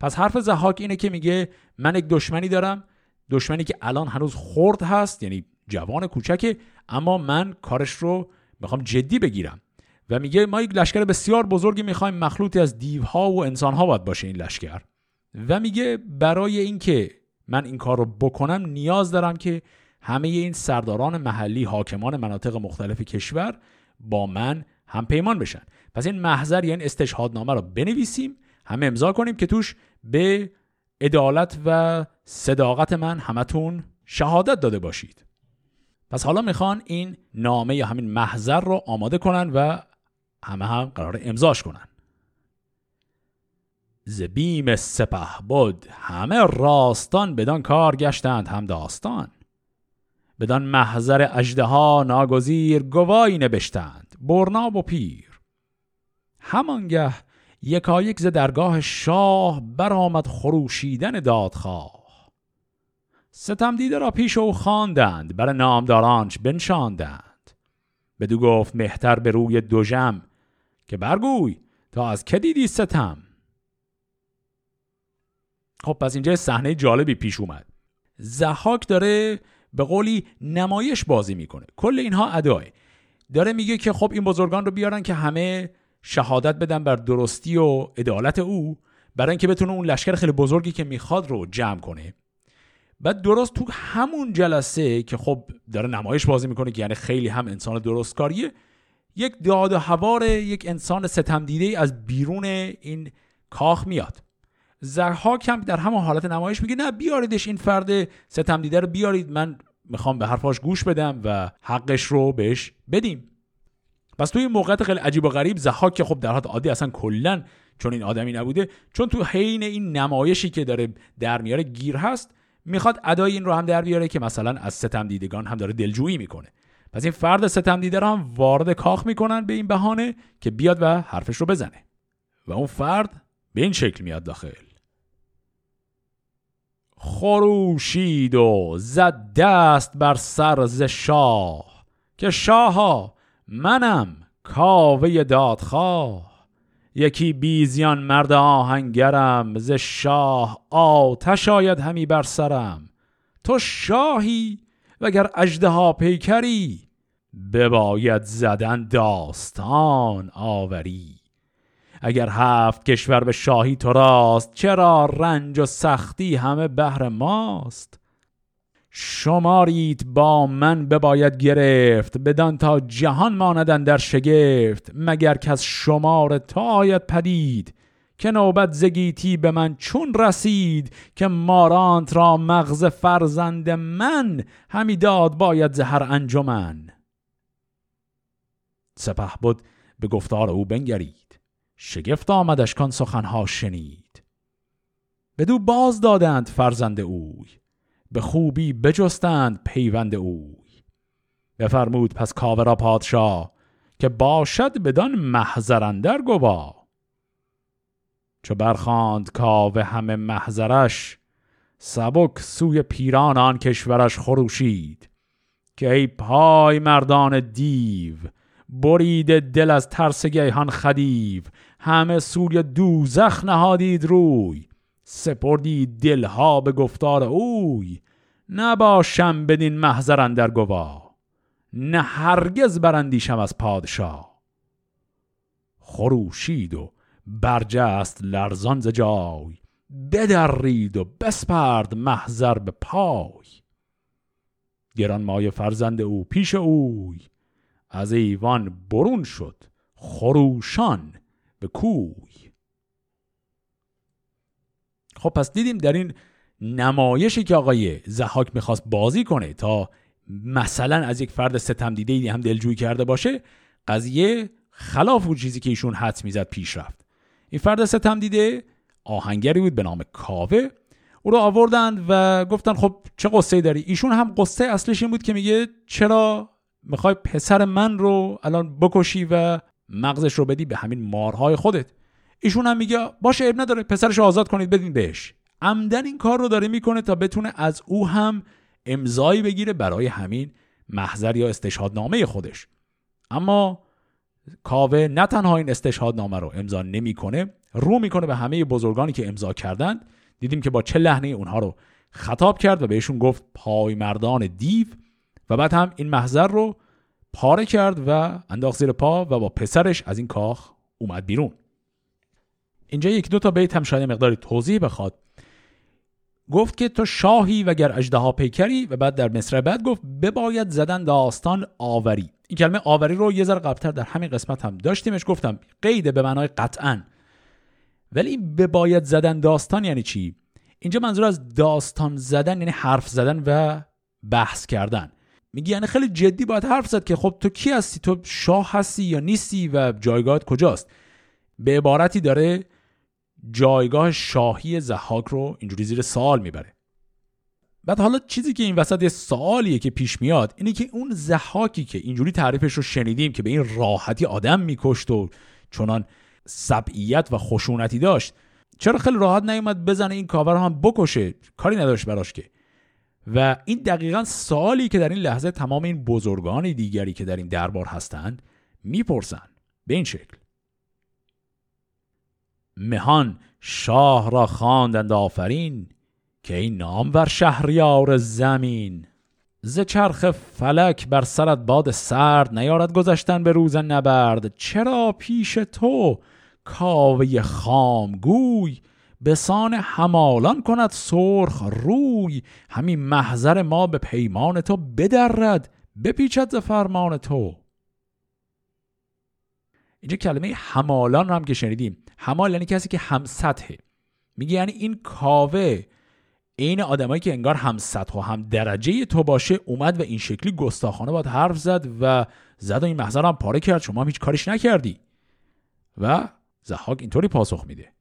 پس حرف زحاک اینه که میگه من یک دشمنی دارم دشمنی که الان هنوز خرد هست یعنی جوان کوچکه اما من کارش رو می‌خوام جدی بگیرم. و میگه ما یک لشکر بسیار بزرگی می‌خوایم مخلوطی از دیوها و انسانها باید باشه این لشکر. و میگه برای اینکه من این کار رو بکنم نیاز دارم که همه این سرداران محلی حاکمان مناطق مختلف کشور با من هم پیمان بشن. پس این محضر یعنی استشهادنامه رو بنویسیم همه امضا کنیم که توش به عدالت و صداقت من همتون شهادت داده باشید. پس حالا می‌خوان این نامه یا همین محضر رو آماده کنن و همه هم قرار امضاش کنن. زبیم سپه بود همه راستان بدان کار گشتند هم داستان. بدان محضر اجده ها ناگزیر گواهی نبشتند برناب و پیر. همانگه یکایک ز درگاه شاه برآمد خروشیدن دادخواه. ستم دیده را پیش او خواندند بر نامدارانش بنشاندند. بدو گفت مهتر به روی دوژم که برگوی تا از که دیدی ستم؟ خب پس اینجا صحنه جالبی پیش اومد. زحاک داره به قولی نمایش بازی می‌کنه. کل اینها ادای. داره میگه که خب این بزرگان رو بیارن که همه شهادت بدن بر درستی و عدالت او برای اینکه بتونه اون لشکر خیلی بزرگی که می‌خواد رو جمع کنه. بعد درست تو همون جلسه که خب داره نمایش بازی می‌کنه که یعنی خیلی هم انسان درستکاریه یک داد و هوار یک انسان ستم دیده از بیرون این کاخ میاد. زرهاک هم در همون حالت نمایش میگه نه بیاریدش این فرد ستم دیده رو بیارید من می‌خوام به حرفاش گوش بدم و حقش رو بهش بدیم. پس توی موقعیت خیلی عجیب و غریب زحاک که خب در حالت عادی اصلا کلا چون این آدمی نبوده چون تو حین این نمایشی که داره در میاره گیر هست می‌خواد ادای این رو هم در بیاره که مثلا از ستم دیدگان هم داره دلجویی می‌کنه. پس این فرد ستم دیده رو هم وارد کاخ می‌کنن به این بهانه که بیاد و حرفش رو بزنه. و اون فرد به این شکل میاد داخل. خروشید و زد دست بر سر ز شاه که شاها منم کاوه دادخواه. یکی بیزیان مرد آهنگرم ز شاه آتش آید همی بر سرم. تو شاهی وگر اجده پیکری بباید زدن داستان آوری. اگر هفت کشور به شاهی تو راست چرا رنج و سختی همه بهر ماست؟ شمارید با من بباید گرفت بدان تا جهان ماندن در شگفت. مگر که از شمار تا آید پدید که نوبت زگیتی به من چون رسید که مارانت را مغز فرزند من همی داد باید زهر انجمن؟ سپه بود به گفتار او بنگرید. شگفت آمدش کان سخنها شنید. بدو باز دادند فرزند اوی. به خوبی بجستند پیوند اوی. بفرمود پس کاوه را پادشاه که باشد بدان محضرندر گوا. چو برخاند کاوه همه محضرش سبک سوی پیران آن کشورش خروشید. که ای پای مردان دیو برید دل از ترس گیهان خدیو. همه سوی دوزخ نهادید روی. سپردی دلها به گفتار اوی نباشم بدین محضر در گوا نه هرگز برندیشم از پادشاه خروشید و برجست لرزان ز جای بدرید و بسپرد محضر به پای. گران مای فرزند او پیش اوی از ایوان برون شد خروشان به کوی. خب پس دیدیم در این نمایشی که آقای زحاک می‌خواست بازی کنه تا مثلا از یک فرد ستم دیده هم دلجویی کرده باشه قضیه خلاف اون چیزی که ایشون حد می‌زد پیش رفت. این فرد ستم دیده آهنگری بود به نام کاوه. او رو آوردند و گفتن خب چه قصه داری؟ ایشون هم قصه اصلش این بود که میگه چرا می‌خوای پسر من رو الان بکشی و مغزش رو بدی به همین مارهای خودت. ایشون هم میگه باشه اب نداره پسرش آزاد کنید بدین بهش. عمدن این کار رو داره می‌کنه تا بتونه از او هم امضایی بگیره برای همین محضر یا استشهادنامه خودش. اما کاوه نه تنها این استشهادنامه رو امضا نمی‌کنه رو می‌کنه به همه بزرگانی که امضا کردند. دیدیم که با چه لحنه اونها رو خطاب کرد و بهشون گفت پای مردان دیو و بعد هم این محضر رو پاره کرد و انداخت زیر پا و با پسرش از این کاخ اومد بیرون. اینجا یک دو تا بیت هم شاید مقداری توضیح بخواد. گفت که تو شاهی و گر اجدها پیکری و بعد در مصر بعد گفت بباید زدن داستان آوری. این کلمه آوری رو یه ذره قبلتر در همین قسمت هم داشتیمش گفتم قید به معنای قطعا. ولی بباید زدن داستان یعنی چی؟ اینجا منظور از داستان زدن یعنی حرف زدن و بحث کردن. میگی یعنی خیلی جدی باید حرف زد که خب تو کی هستی؟ تو شاه هستی یا نیستی و جایگاهت کجاست؟ به عبارتی داره جایگاه شاهی زحاک رو اینجوری زیر سوال می‌بره. بعد حالا چیزی که این وسط یه سوالیه که پیش میاد اینه که اون زحاکی که اینجوری تعریفش رو شنیدیم که به این راحتی آدم میکشت و چنان سبعیت و خشونتی داشت چرا خیلی راحت نیومد بزنه این کاور هم بکشه؟ کاری نداشت براش که. و این دقیقا سوالی که در این لحظه تمام این بزرگان دیگری که در این دربار هستند می‌پرسن. به این شکل. مهان شاه را خواندند آفرین که این نام بر شهریار زمین. ز چرخ فلک بر سرت باد سرد نیارد گذشتن به روز نبرد. چرا پیش تو کاوه خامگوی به سان همالان کند سرخ روی. همین محضر ما به پیمان تو بدرد بپیچد ز فرمان تو. اینجا کلمه همالان رو هم که شنیدیم. همال یعنی کسی که هم سطحه. میگه یعنی این کاوه عین آدمایی که انگار هم سطح و هم درجه تو باشه اومد و این شکلی گستاخانه باید حرف زد و زد و این محضر هم پاره کرد. شما هم هیچ کارش نکردی. و زحاک اینطوری پاسخ میده.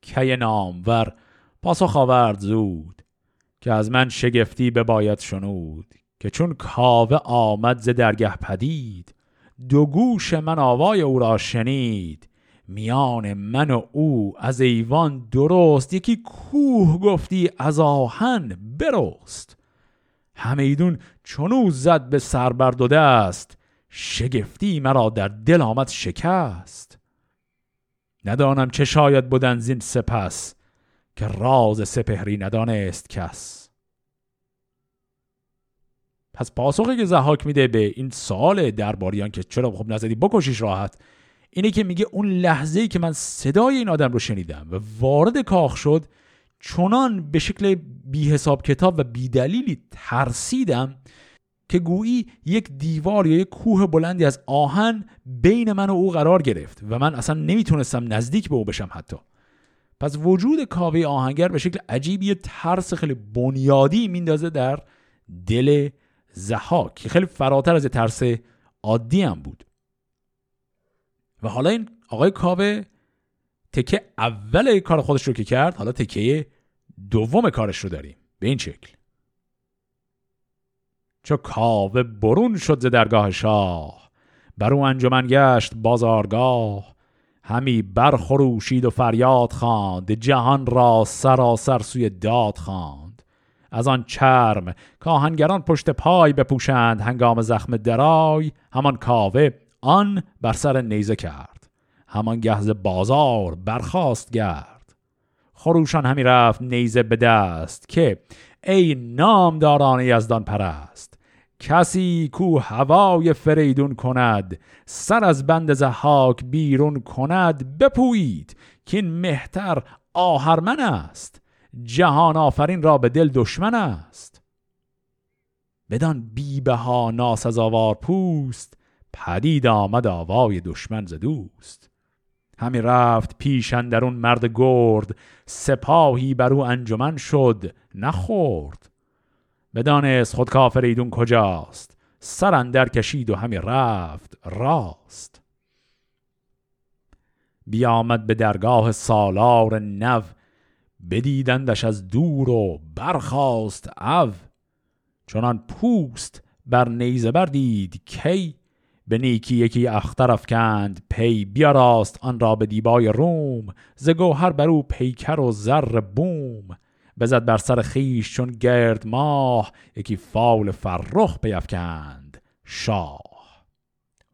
کی نامور؟ پاسخ آورد زود که از من شگفتی به باید شنود که چون کاوه آمد ز درگه پدید دو گوش من آوای او را شنید. میان من و او از ایوان درست یکی کوه گفتی از آهن برست. همیدون چونو زد به سر بر دو دست شگفتی مرا در دل آمد شکست. ندانم چه شاید بودن زین سپس که راز سپهری ندانست کس. پس پاسخی که زحاک میده به این سال درباریان که چرا خب نزدی بکشیش راحت اینه که میگه اون لحظه ای که من صدای این آدم رو شنیدم و وارد کاخ شد چنان به شکل بی حساب کتاب و بی دلیلی ترسیدم که گویی یک دیوار یا یک کوه بلندی از آهن بین من و او قرار گرفت و من اصلا نمی‌تونستم نزدیک به او بشم حتی. پس وجود کاوه آهنگر به شکل عجیبی ترس خیلی بنیادی میندازه در دل زحاک که خیلی فراتر از ترس عادی هم بود. و حالا این آقای کاوه تکه اول کار خودش رو که کرد حالا تکه دوم کارش رو داریم. به این شکل. چو کاوه برون شد ز درگاه شاه بر او انجمن گشت بازارگاه. همی برخروشید و فریاد خواند جهان را سراسر سوی داد خواند. از آن چرم. کاهنگران پشت پای بپوشند هنگام زخم درای. همان کاوه آن بر سر نیزه کرد. همان گهز بازار برخواست گرد. خروشان همی رفت نیزه به دست که ای نامداران یزدان پرست کسی کو هوای فریدون کند سر از بند زحاک بیرون کند بپویید که این مهتر آهرمن است. جهان آفرین را به دل دشمن است. بدان بیبه ها ناسزاوار پوست پدید آمد آوای دشمن ز دوست. همی رفت پیش اندرون مرد گرد سپاهی بر او انجمن شد نخورد بدانست خود کافر ایدون کجاست سر اندر کشید و همی رفت راست. بیامد به درگاه سالار نو بدیدندش از دور و برخاست او. چنان پوست بر نیزه بردید کی به نیکی یکی اختر افکند. پی بیاراست آن را به دیبای روم. ز گوهر بر او پیکر و زر بوم. بزد بر سر خیش چون گرد ماه. یکی فال فرخ بیفکند. شاه.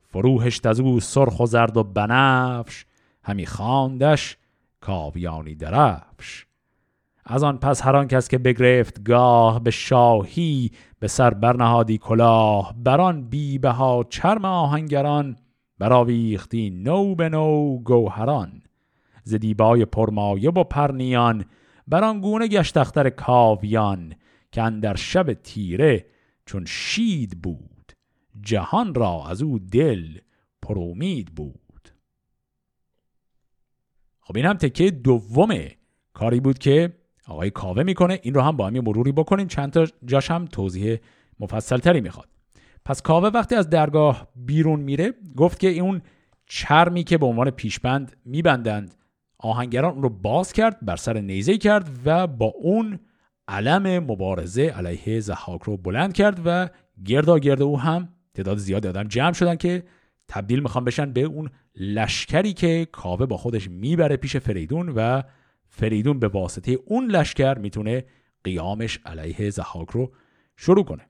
فروهشت از او سرخ و زرد و بنفش. همی خواندش کاویانی درفش. از آن پس هر کس که بگرفت گاه به شاهی به سر برنهادی کلاه بران بیبه ها چرم آهنگران براویختی نو به نو گوهران. ز دیبای پرمایه و پرنیان بران گونه گشت اختر کاویان که در شب تیره چون شید بود. جهان را از او دل پرومید بود. خب این هم تکه دوم کاری بود که آقای کاوه می‌کنه. این رو هم با هم مروری بکنین چند تا جاش هم توضیح مفصل تری می‌خواد. پس کاوه وقتی از درگاه بیرون میره گفت که اون چرمی که به عنوان پیشبند میبندند آهنگران اون رو باز کرد بر سر نیزه کرد و با اون علم مبارزه علیه زحاک رو بلند کرد و گردا گرد او هم تعداد زیاد آدم جمع شدن که تبدیل می‌خوان بشن به اون لشکری که کاوه با خودش می‌بره پیش فریدون و فریدون به واسطه اون لشکر می‌تونه قیامش علیه زحاک رو شروع کنه.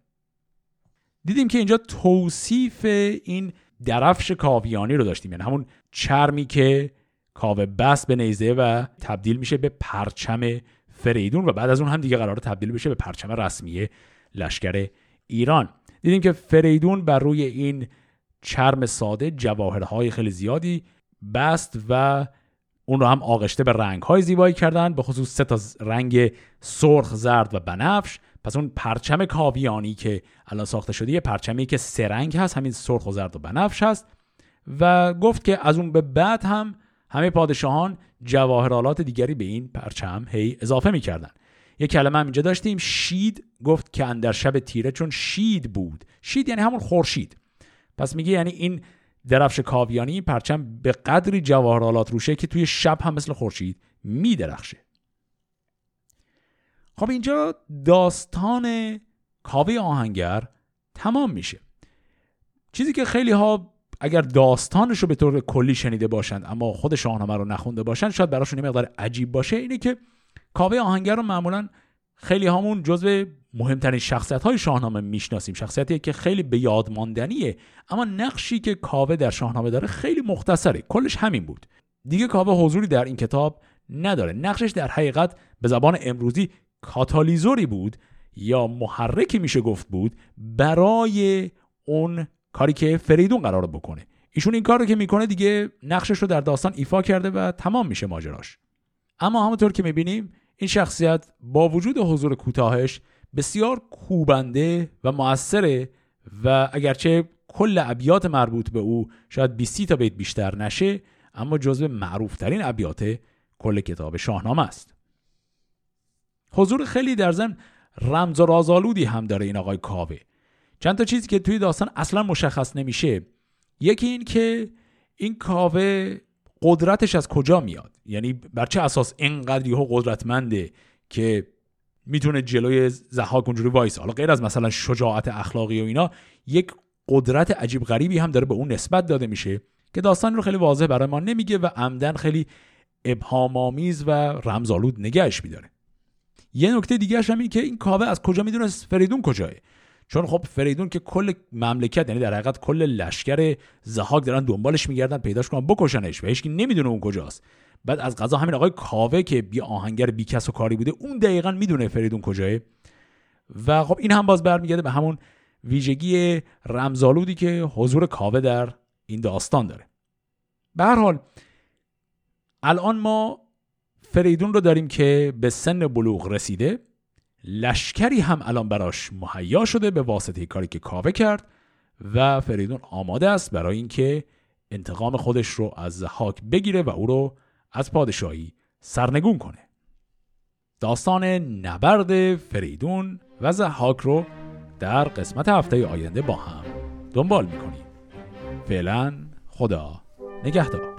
دیدیم که اینجا توصیف این درفش کاویانی رو داشتیم. یعنی همون چرمی که کاوه بست به نیزه و تبدیل میشه به پرچم فریدون و بعد از اون هم دیگه قرار تبدیل بشه به پرچم رسمی لشکر ایران. دیدیم که فریدون بر روی این چرم ساده جواهرهای خیلی زیادی بست و اون رو هم آغشته به رنگ های زیبایی کردن به خصوص سه تا رنگ سرخ زرد و بنفش. پس اون پرچم کاویانی که الان ساخته شده یه پرچمی که سه رنگ هست همین سرخ و زرد و بنفش هست. و گفت که از اون به بعد هم همه پادشاهان جواهرالات دیگری به این پرچم هی اضافه می‌کردن. یه کلمه هم اینجا داشتیم شید. گفت که اندر شب تیره چون شید بود. شید یعنی همون خورشید. پس میگه یعنی این درفش کاویانی پرچم به قدری جواهرالات روشه که توی شب هم مثل خورشید میدرخشه. خب اینجا داستان کاوه آهنگر تمام میشه. چیزی که خیلی ها اگر داستانش رو به طور کلی شنیده باشند اما خود شاهنامه رو نخونده باشند شاید براشون یه مقدار عجیب باشه اینه که کاوه آهنگر رو معمولا خیلی همون جزو مهمترین شخصیت های شاهنامه می‌شناسیم. شخصیتی که خیلی به یاد ماندنیه اما نقشی که کاوه در شاهنامه داره خیلی مختصره. کلش همین بود. دیگه کاوه حضوری در این کتاب نداره. نقشش در حقیقت به زبان امروزی کاتالیزوری بود یا محرکی میشه گفت بود برای اون کاری که فریدون قرار بکنه. ایشون این کار رو که می‌کنه دیگه نقشش رو در داستان ایفا کرده و تمام میشه ماجراش. اما همونطور که می‌بینیم این شخصیت با وجود حضور کوتاهش بسیار کوبنده و موثره و اگرچه کل ابیات مربوط به او شاید 20 تا بیت بیشتر نشه اما جزو معروفترین ابیات کل کتاب شاهنامه است. حضور خیلی در ضمن رمز و رازآلودی هم داره این آقای کاوه. چند تا چیزی که توی داستان اصلا مشخص نمیشه. یکی این که این کاوه قدرتش از کجا میاد؟ یعنی بر چه اساس اینقدر یهو قدرتمنده که می‌تونه جلوی زحاک اونجوری وایس حالا غیر از مثلا شجاعت اخلاقی و اینا یک قدرت عجیب غریبی هم داره به اون نسبت داده میشه که داستان رو خیلی واضح برای ما نمیگه و عمدن خیلی ابهامآمیز و رمزآلود نگهش میداره. یه نکته دیگه هم این که این کاوه از کجا می‌دونه فریدون کجاه چون خب فریدون که کل مملکت یعنی در حقیقت کل لشکر زهاک دارن دنبالش میگردن پیداش کنن بکشنش و هیچکی نمی‌دونه اون کجاست. بعد از غذا همین آقای کاوه که بی آهنگر بی کس و کاری بوده اون دقیقا می‌دونه فریدون کجاه و خب این هم باز برمیگرده به همون ویژگی رمزالودی که حضور کاوه در این داستان داره. به هر حال الان ما فریدون رو داریم که به سن بلوغ رسیده. لشکری هم الان براش مهیا شده به واسطه کاری که کاوه کرد و فریدون آماده است برای اینکه انتقام خودش رو از زحاک بگیره و او رو از پادشاهی سرنگون کنه. داستان نبرد فریدون و زحاک رو در قسمت هفته آینده با هم دنبال می‌کنیم. فعلا خدا نگهدار.